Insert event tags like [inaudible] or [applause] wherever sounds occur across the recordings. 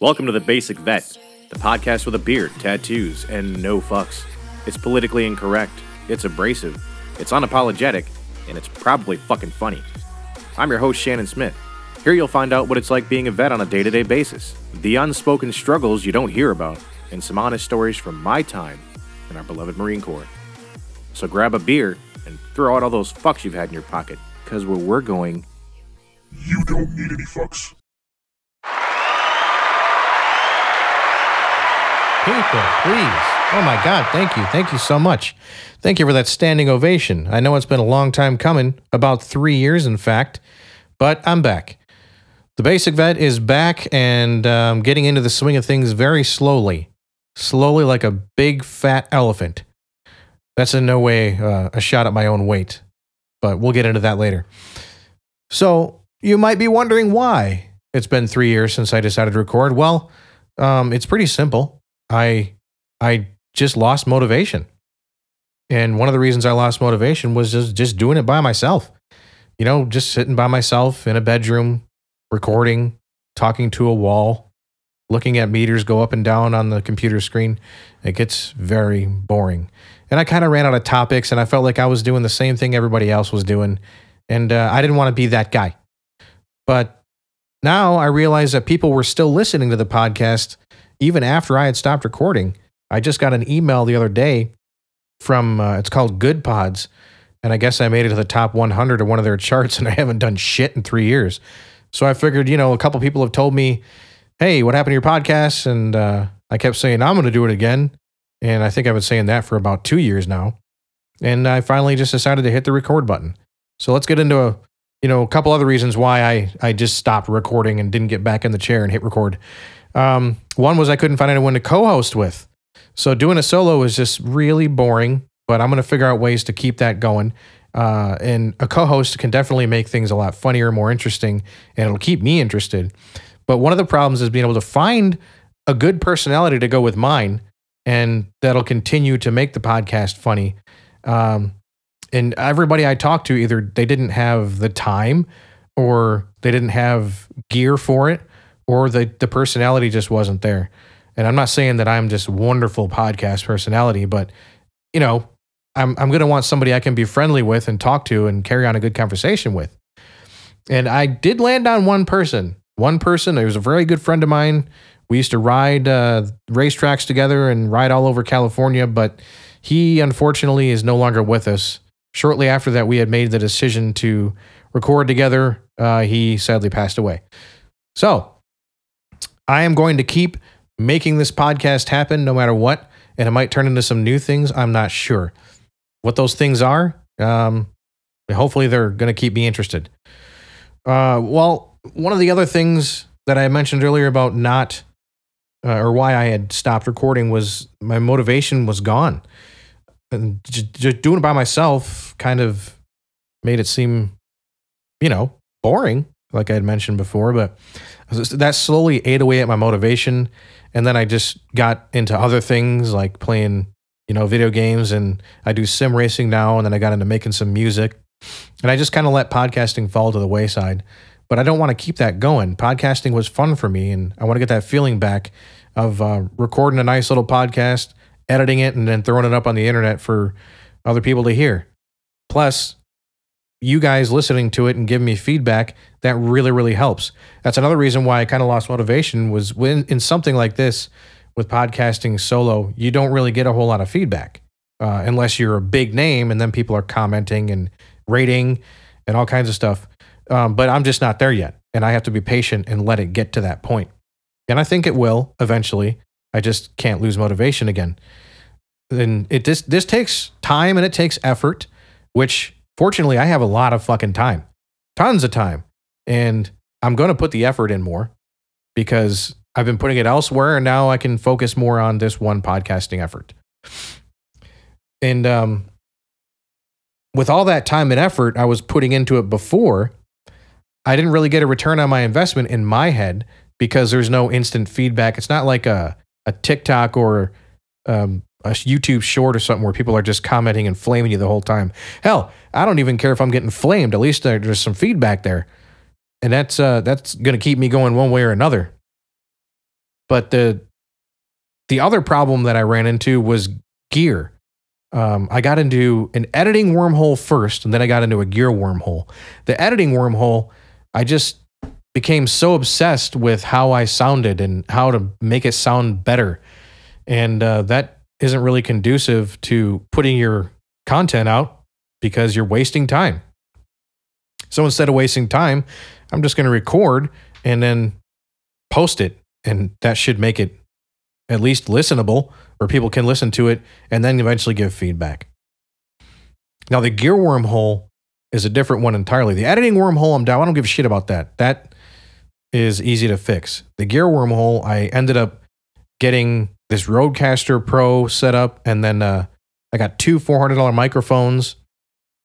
Welcome to The Basic Vet, the podcast with a beard, tattoos, and no fucks. It's politically incorrect, it's abrasive, it's unapologetic, and it's probably fucking funny. I'm your host, Shannon Smith. Here you'll find out what it's like being a vet on a day to day basis, the unspoken struggles you don't hear about, and some honest stories from my time in our beloved Marine Corps. So grab a beer and throw out all those fucks you've had in your pocket, because where we're going, You don't need any fucks. People, please. Oh my God, thank you. Thank you so much. Thank you for that standing ovation. I know it's been a long time coming, about three years, in fact, but I'm back. The Basic Vet is back and um, getting into the swing of things very slowly. Slowly, like a big fat elephant. That's in no way uh, a shot at my own weight, but we'll get into that later. So, you might be wondering why it's been three years since I decided to record. Well, um, it's pretty simple. I I just lost motivation. And one of the reasons I lost motivation was just just doing it by myself. You know, just sitting by myself in a bedroom, recording, talking to a wall, looking at meters go up and down on the computer screen. It gets very boring. And I kind of ran out of topics and I felt like I was doing the same thing everybody else was doing. And uh, I didn't want to be that guy. But now I realize that people were still listening to the podcast even after I had stopped recording. I just got an email the other day from uh, it's called Goodpods, and I guess I made it to the top 100 of one of their charts, [laughs] and I haven't done shit in three years. So I figured, you know, a couple people have told me, "Hey, what happened to your podcast?" And uh, I kept saying I'm going to do it again, and I think I've been saying that for about two years now. And I finally just decided to hit the record button. So let's get into a, you know, a couple other reasons why I I just stopped recording and didn't get back in the chair and hit record. Um, one was I couldn't find anyone to co-host with. So doing a solo is just really boring, but I'm going to figure out ways to keep that going. Uh, and a co-host can definitely make things a lot funnier, more interesting, and it'll keep me interested. But one of the problems is being able to find a good personality to go with mine, and that'll continue to make the podcast funny. Um, and everybody I talked to, either they didn't have the time, or they didn't have gear for it, or the the personality just wasn't there. And I'm not saying that I'm just wonderful podcast personality, but you know, I'm I'm gonna want somebody I can be friendly with and talk to and carry on a good conversation with. And I did land on one person. One person. He was a very good friend of mine. We used to ride uh, racetracks together and ride all over California, but he unfortunately is no longer with us. Shortly after that, we had made the decision to record together. Uh, he sadly passed away. So I am going to keep making this podcast happen no matter what. And it might turn into some new things. I'm not sure what those things are. Um, hopefully, they're going to keep me interested. Uh, well, one of the other things that I mentioned earlier about not, uh, or why I had stopped recording was my motivation was gone. And just, just doing it by myself kind of made it seem, you know, boring, like I had mentioned before. But that slowly ate away at my motivation. And then i just got into other things like playing you know video games and i do sim racing now and then i got into making some music. And i just kind of let podcasting fall to the wayside. But i don't want to keep that going. Podcasting was fun for me and i want to get that feeling back of uh, recording a nice little podcast editing it and then throwing it up on the internet for other people to hear. Plus you guys listening to it and giving me feedback that really really helps. That's another reason why i kind of lost motivation was when in something like this with podcasting solo you don't really get a whole lot of feedback uh, unless you're a big name and then people are commenting and rating and all kinds of stuff. Um, but i'm just not there yet and i have to be patient and let it get to that point. and i think it will eventually. I just can't lose motivation again. And it this this takes time and it takes effort which Fortunately, I have a lot of fucking time, tons of time. And I'm going to put the effort in more because I've been putting it elsewhere and now I can focus more on this one podcasting effort. And um, with all that time and effort I was putting into it before, I didn't really get a return on my investment in my head because there's no instant feedback. It's not like a, a TikTok or um, a YouTube short or something where people are just commenting and flaming you the whole time. Hell, I don't even care if I'm getting flamed. At least there's some feedback there, and that's uh, that's going to keep me going one way or another. But the the other problem that I ran into was gear. Um, I got into an editing wormhole first, and then I got into a gear wormhole. The editing wormhole, I just became so obsessed with how I sounded and how to make it sound better. And uh, that isn't really conducive to putting your content out because you're wasting time. So instead of wasting time, I'm just going to record and then post it. And that should make it at least listenable where people can listen to it and then eventually give feedback. Now, the gear wormhole is a different one entirely. The editing wormhole, I'm down. I don't give a shit about that. That is easy to fix. The gear wormhole, I ended up getting this Rodecaster Pro set up, and then uh, I got two $400 microphones.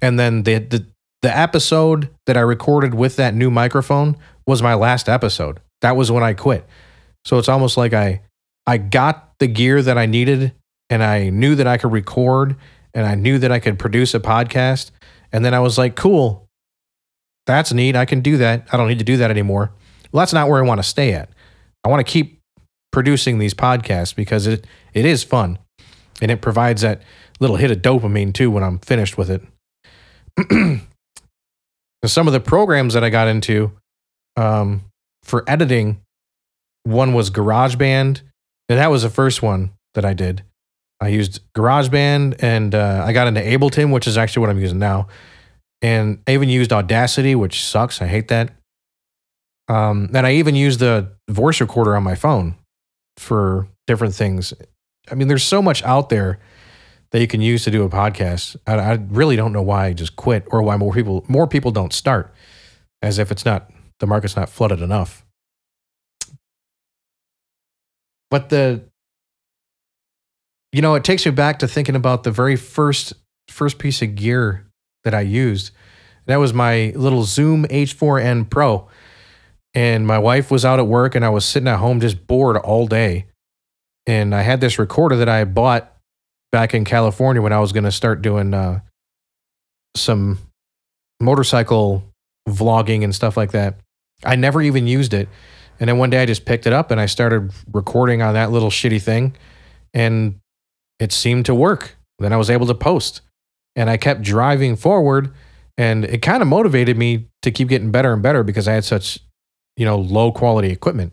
And then the, the, the episode that I recorded with that new microphone was my last episode. That was when I quit. So it's almost like I I got the gear that I needed and I knew that I could record and I knew that I could produce a podcast. And then I was like, cool, that's neat. I can do that. I don't need to do that anymore. Well, that's not where I want to stay at. I want to keep producing these podcasts because it, it is fun and it provides that little hit of dopamine too when I'm finished with it. [clears throat] Some of the programs that I got into um, for editing, one was GarageBand and that was the first one that I did. I used GarageBand and uh, I got into Ableton, which is actually what I'm using now. And I even used Audacity, which sucks. I hate that. Um, and I even used the voice recorder on my phone for different things. I mean, there's so much out there that you can use to do a podcast. I, I really don't know why I just quit or why more people more people don't start, as if it's not the market's not flooded enough. But the you know, it takes me back to thinking about the very first first piece of gear that I used. That was my little Zoom H4n Pro. And my wife was out at work and I was sitting at home just bored all day. And I had this recorder that I bought back in California when I was going to start doing uh, some motorcycle vlogging and stuff like that. I never even used it. And then one day I just picked it up and I started recording on that little shitty thing and it seemed to work. Then I was able to post and I kept driving forward and it kind of motivated me to keep getting better and better because I had such, you know, low quality equipment.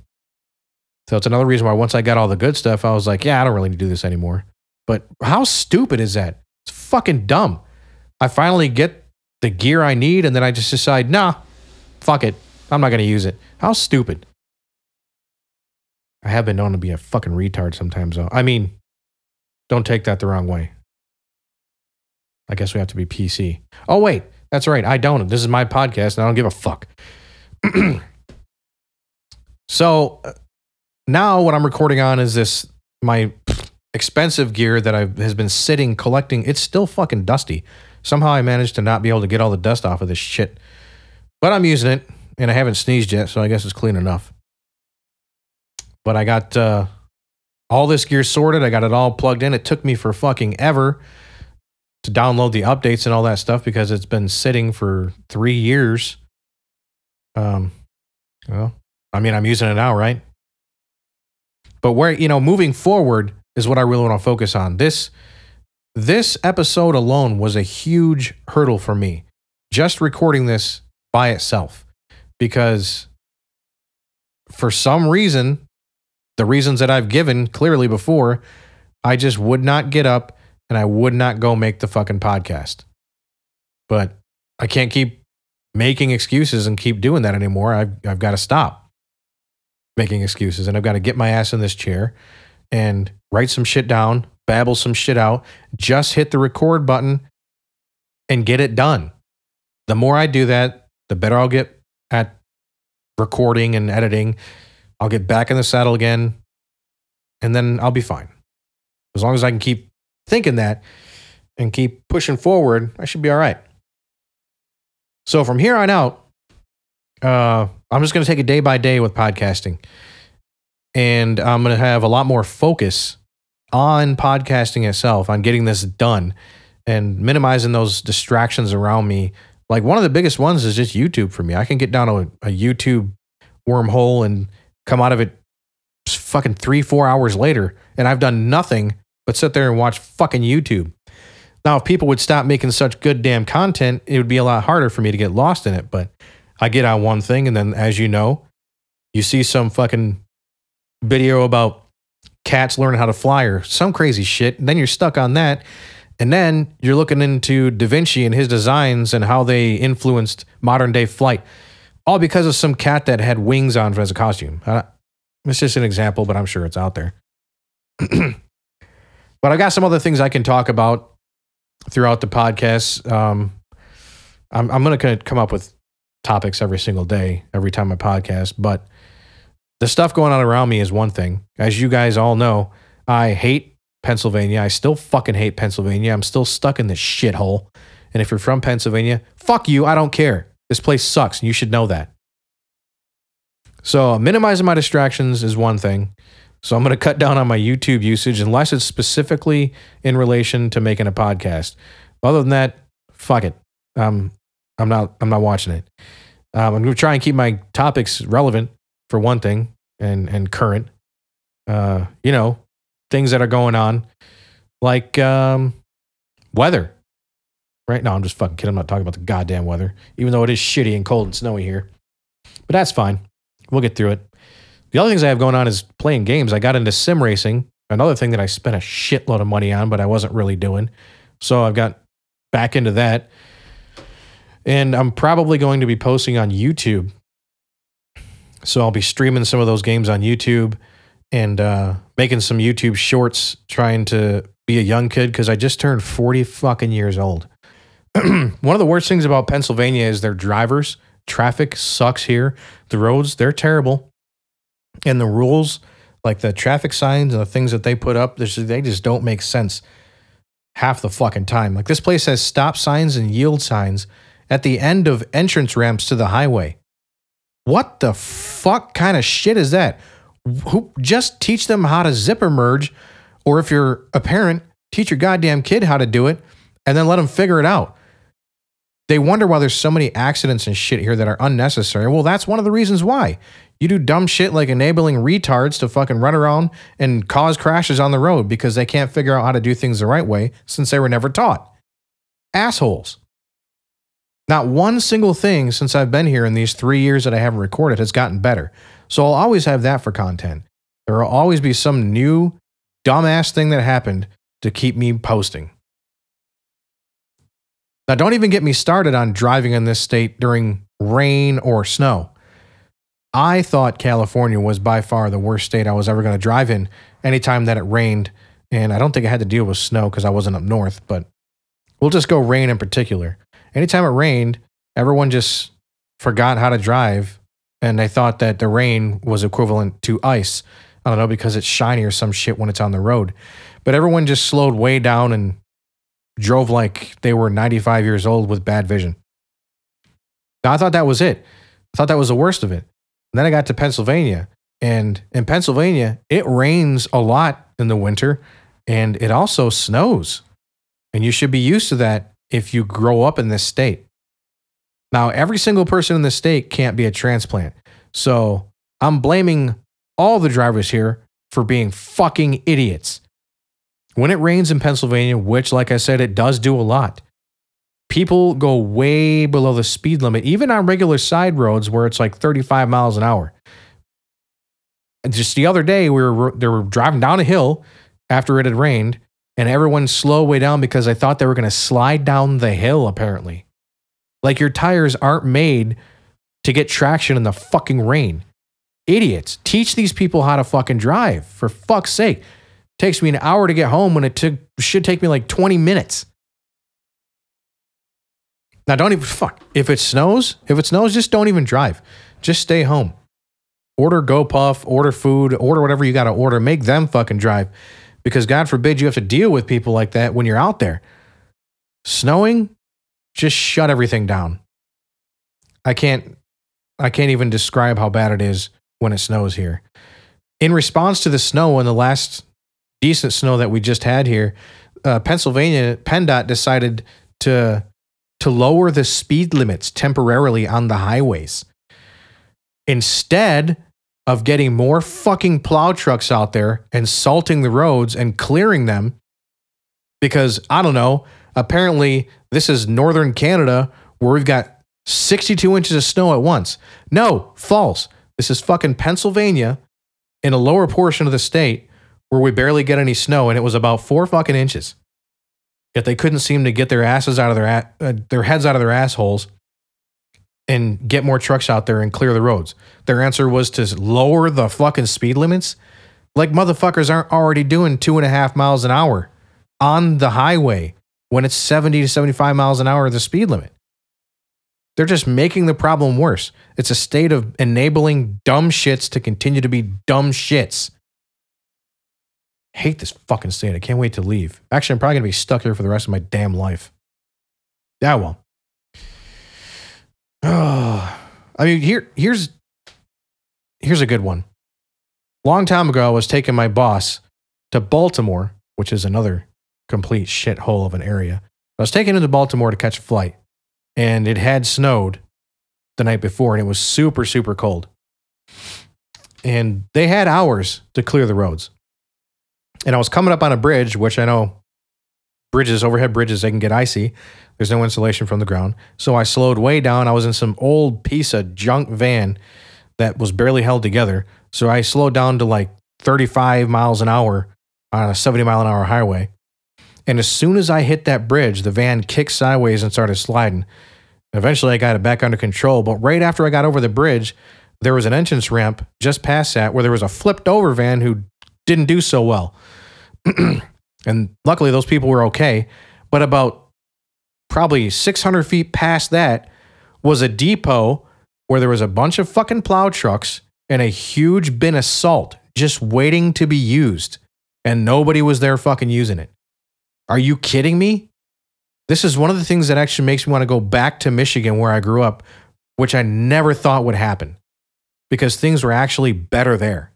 So it's another reason why once I got all the good stuff, I was like, yeah, I don't really need to do this anymore. But how stupid is that? It's fucking dumb. I finally get the gear I need and then I just decide, nah, fuck it. I'm not going to use it. How stupid. I have been known to be a fucking retard sometimes, though. I mean, don't take that the wrong way. I guess we have to be PC. Oh, wait. That's right. I don't. This is my podcast, and I don't give a fuck. [clears throat] so uh, now what I'm recording on is this my expensive gear that I has been sitting collecting. It's still fucking dusty. Somehow I managed to not be able to get all the dust off of this shit. But I'm using it, and I haven't sneezed yet, so I guess it's clean enough. But I got uh, all this gear sorted. I got it all plugged in. It took me for fucking ever to download the updates and all that stuff because it's been sitting for three years. Um, well, I mean, I'm using it now, right? But where you know, moving forward is what I really want to focus on. This this episode alone was a huge hurdle for me. Just recording this by itself because for some reason the reasons that I've given clearly before, I just would not get up and I would not go make the fucking podcast. But I can't keep making excuses and keep doing that anymore. I've, I've got to stop making excuses and I've got to get my ass in this chair and write some shit down, babble some shit out, just hit the record button and get it done. The more I do that, the better I'll get at recording and editing I'll get back in the saddle again, and then I'll be fine. As long as I can keep thinking that and keep pushing forward, I should be all right. So from here on out, uh, I'm just going to take it day by day with podcasting. And I'm going to have a lot more focus on podcasting itself, on getting this done and minimizing those distractions around me. Like one of the biggest ones is just YouTube for me. I can get down a, a YouTube wormhole and come out of it fucking three, four hours later, and I've done nothing but sit there and watch fucking YouTube. Now, if people would stop making such good damn content, it would be a lot harder for me to get lost in it. But I get on one thing, and then, as you know, you see some fucking video about cats learning how to fly or some crazy shit. And then you're stuck on that. And then you're looking into Da Vinci and his designs and how they influenced modern day flight, all because of some cat that had wings on as a costume. Uh, it's just an example, but I'm sure it's out there. [clears throat] but I've got some other things I can talk about throughout the podcast. Um, I'm, I'm going to come up with topics every single day, every time I podcast. But the stuff going on around me is one thing. As you guys all know, I hate Pennsylvania. I still fucking hate Pennsylvania. I'm still stuck in this shithole. And if you're from Pennsylvania, fuck you. I don't care. This place sucks. And you should know that. So, minimizing my distractions is one thing. So, I'm going to cut down on my YouTube usage unless it's specifically in relation to making a podcast. Other than that, fuck it. Um, I'm not. I'm not watching it. Um, I'm going to try and keep my topics relevant for one thing and and current. Uh, you know, things that are going on, like um, weather. Right now, I'm just fucking kidding. I'm not talking about the goddamn weather, even though it is shitty and cold and snowy here. But that's fine. We'll get through it. The other things I have going on is playing games. I got into sim racing, another thing that I spent a shitload of money on, but I wasn't really doing. So I've got back into that. And I'm probably going to be posting on YouTube. So I'll be streaming some of those games on YouTube and uh, making some YouTube shorts trying to be a young kid because I just turned 40 fucking years old. [clears throat] One of the worst things about Pennsylvania is their drivers. Traffic sucks here. The roads, they're terrible. And the rules, like the traffic signs and the things that they put up, they just don't make sense half the fucking time. Like this place has stop signs and yield signs at the end of entrance ramps to the highway. What the fuck kind of shit is that? Who just teach them how to zipper merge, or if you're a parent, teach your goddamn kid how to do it, and then let them figure it out. They wonder why there's so many accidents and shit here that are unnecessary. Well, that's one of the reasons why. You do dumb shit like enabling retards to fucking run around and cause crashes on the road because they can't figure out how to do things the right way since they were never taught. Assholes. Not one single thing since I've been here in these three years that I haven't recorded has gotten better. So I'll always have that for content. There will always be some new dumbass thing that happened to keep me posting. Now, don't even get me started on driving in this state during rain or snow. I thought California was by far the worst state I was ever going to drive in anytime that it rained. And I don't think I had to deal with snow because I wasn't up north, but we'll just go rain in particular. Anytime it rained, everyone just forgot how to drive and they thought that the rain was equivalent to ice. I don't know because it's shiny or some shit when it's on the road. But everyone just slowed way down and drove like they were 95 years old with bad vision. Now, I thought that was it. I thought that was the worst of it. And then I got to Pennsylvania. And in Pennsylvania, it rains a lot in the winter and it also snows. And you should be used to that if you grow up in this state. Now, every single person in this state can't be a transplant. So I'm blaming all the drivers here for being fucking idiots. When it rains in Pennsylvania, which, like I said, it does do a lot, people go way below the speed limit, even on regular side roads where it's like 35 miles an hour. And just the other day, we were they were driving down a hill after it had rained, and everyone slow way down because I thought they were going to slide down the hill. Apparently, like your tires aren't made to get traction in the fucking rain. Idiots! Teach these people how to fucking drive. For fuck's sake, takes me an hour to get home when it took should take me like 20 minutes. Now don't even fuck. If it snows, if it snows, just don't even drive. Just stay home. Order GoPuff, order food, order whatever you got to order. Make them fucking drive. Because God forbid you have to deal with people like that when you're out there. Snowing, just shut everything down. I can't I can't even describe how bad it is when it snows here. In response to the snow and the last decent snow that we just had here, uh, Pennsylvania PennDOT decided to to lower the speed limits temporarily on the highways. Instead, of getting more fucking plow trucks out there and salting the roads and clearing them because I don't know, apparently this is northern Canada where we've got 62 inches of snow at once. No, false. This is fucking Pennsylvania in a lower portion of the state where we barely get any snow and it was about 4 fucking inches. Yet they couldn't seem to get their asses out of their a- uh, their heads out of their assholes and get more trucks out there and clear the roads. Their answer was to lower the fucking speed limits. Like motherfuckers aren't already doing two and a half miles an hour on the highway when it's 70 to 75 miles an hour the speed limit. They're just making the problem worse. It's a state of enabling dumb shits to continue to be dumb shits. Hate this fucking state. I can't wait to leave. Actually, I'm probably gonna be stuck here for the rest of my damn life. Yeah, well. Oh, [sighs] I mean, here, here's, here's a good one. Long time ago, I was taking my boss to Baltimore, which is another complete shithole of an area. I was taking him to Baltimore to catch a flight, and it had snowed the night before, and it was super, super cold. And they had hours to clear the roads. And I was coming up on a bridge, which I know bridges, overhead bridges, they can get icy. There's no insulation from the ground. So I slowed way down. I was in some old piece of junk van that was barely held together. So I slowed down to like 35 miles an hour on a 70 mile an hour highway. And as soon as I hit that bridge, the van kicked sideways and started sliding. Eventually, I got it back under control. But right after I got over the bridge, there was an entrance ramp just past that where there was a flipped over van who didn't do so well. [clears throat] and luckily, those people were okay. But about probably 600 feet past that was a depot where there was a bunch of fucking plow trucks and a huge bin of salt just waiting to be used. And nobody was there fucking using it. Are you kidding me? This is one of the things that actually makes me want to go back to Michigan where I grew up, which I never thought would happen because things were actually better there.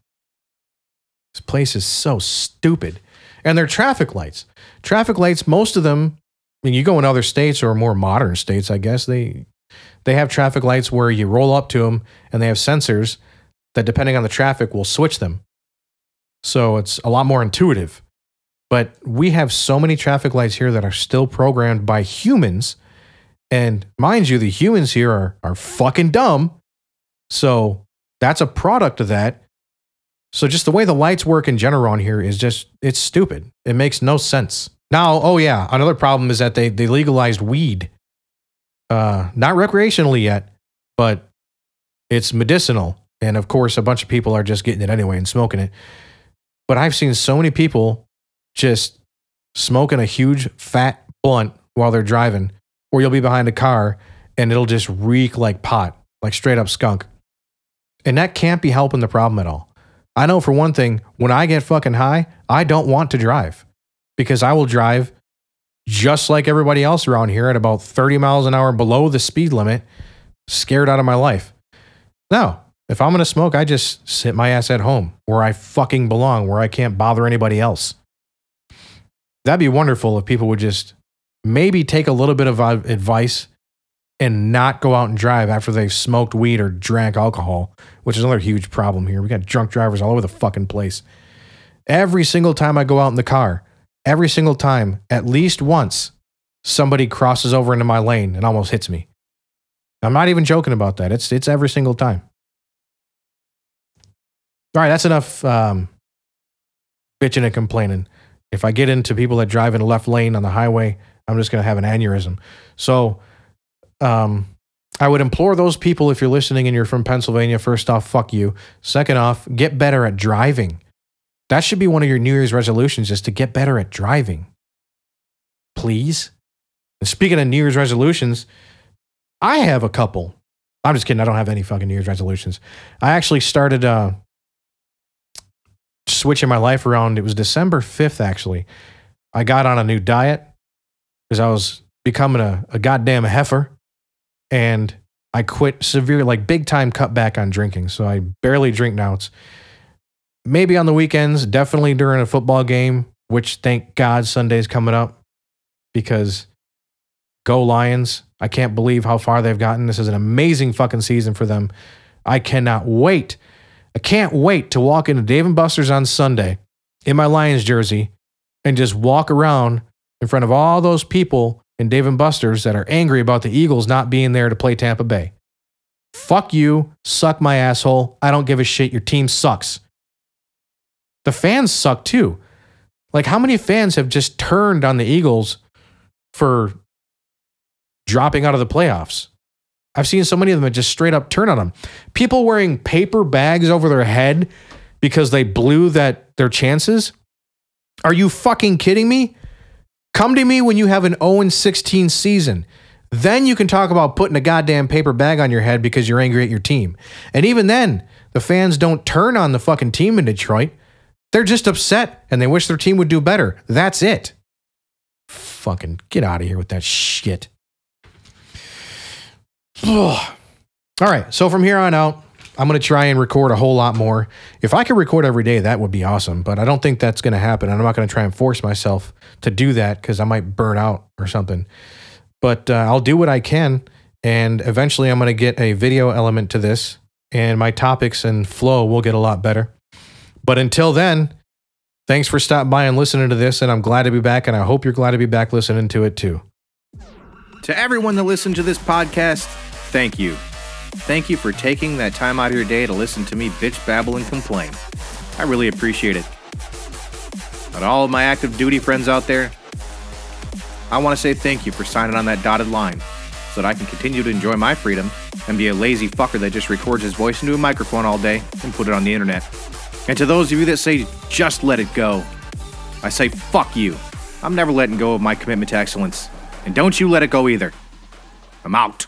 This place is so stupid. And their traffic lights. Traffic lights, most of them, I mean, you go in other states or more modern states, I guess, they they have traffic lights where you roll up to them and they have sensors that depending on the traffic will switch them. So it's a lot more intuitive. But we have so many traffic lights here that are still programmed by humans. And mind you, the humans here are, are fucking dumb. So that's a product of that. So just the way the lights work in general on here is just, it's stupid. It makes no sense. Now, oh yeah, another problem is that they, they legalized weed. Uh, not recreationally yet, but it's medicinal. And of course, a bunch of people are just getting it anyway and smoking it. But I've seen so many people just smoking a huge fat blunt while they're driving, or you'll be behind a car and it'll just reek like pot, like straight up skunk. And that can't be helping the problem at all. I know for one thing, when I get fucking high, I don't want to drive because I will drive just like everybody else around here at about 30 miles an hour below the speed limit, scared out of my life. No, if I'm going to smoke, I just sit my ass at home where I fucking belong, where I can't bother anybody else. That'd be wonderful if people would just maybe take a little bit of advice and not go out and drive after they've smoked weed or drank alcohol, which is another huge problem here. We got drunk drivers all over the fucking place. Every single time I go out in the car, every single time, at least once, somebody crosses over into my lane and almost hits me. I'm not even joking about that. It's it's every single time. All right, that's enough um, bitching and complaining. If I get into people that drive in the left lane on the highway, I'm just going to have an aneurysm. So, um, I would implore those people if you're listening and you're from Pennsylvania, first off, fuck you. Second off, get better at driving. That should be one of your New Year's resolutions, is to get better at driving. Please. And speaking of New Year's resolutions, I have a couple. I'm just kidding. I don't have any fucking New Year's resolutions. I actually started uh, switching my life around. It was December 5th, actually. I got on a new diet because I was becoming a, a goddamn heifer. And I quit severe, like big time cut back on drinking. So I barely drink now. It's maybe on the weekends, definitely during a football game, which thank God Sunday's coming up because go Lions. I can't believe how far they've gotten. This is an amazing fucking season for them. I cannot wait I can't wait to walk into Dave and Buster's on Sunday in my Lions jersey and just walk around in front of all those people in Dave and Buster's that are angry about the Eagles not being there to play Tampa Bay. Fuck you, suck my asshole. I don't give a shit. Your team sucks. The fans suck too. Like, how many fans have just turned on the Eagles for dropping out of the playoffs? I've seen so many of them that just straight up turn on them. People wearing paper bags over their head because they blew that their chances. Are you fucking kidding me? Come to me when you have an 0 16 season. Then you can talk about putting a goddamn paper bag on your head because you're angry at your team. And even then, the fans don't turn on the fucking team in Detroit. They're just upset and they wish their team would do better. That's it. Fucking get out of here with that shit. Ugh. [sighs] All right. So from here on out, I'm going to try and record a whole lot more. If I could record every day, that would be awesome. But I don't think that's going to happen. And I'm not going to try and force myself to do that because I might burn out or something. But uh, I'll do what I can. And eventually, I'm going to get a video element to this. And my topics and flow will get a lot better. But until then, thanks for stopping by and listening to this. And I'm glad to be back. And I hope you're glad to be back listening to it too. To everyone that listened to this podcast, thank you. Thank you for taking that time out of your day to listen to me bitch, babble, and complain. I really appreciate it. And all of my active duty friends out there, I want to say thank you for signing on that dotted line so that I can continue to enjoy my freedom and be a lazy fucker that just records his voice into a microphone all day and put it on the internet. And to those of you that say, just let it go, I say, fuck you. I'm never letting go of my commitment to excellence. And don't you let it go either. I'm out.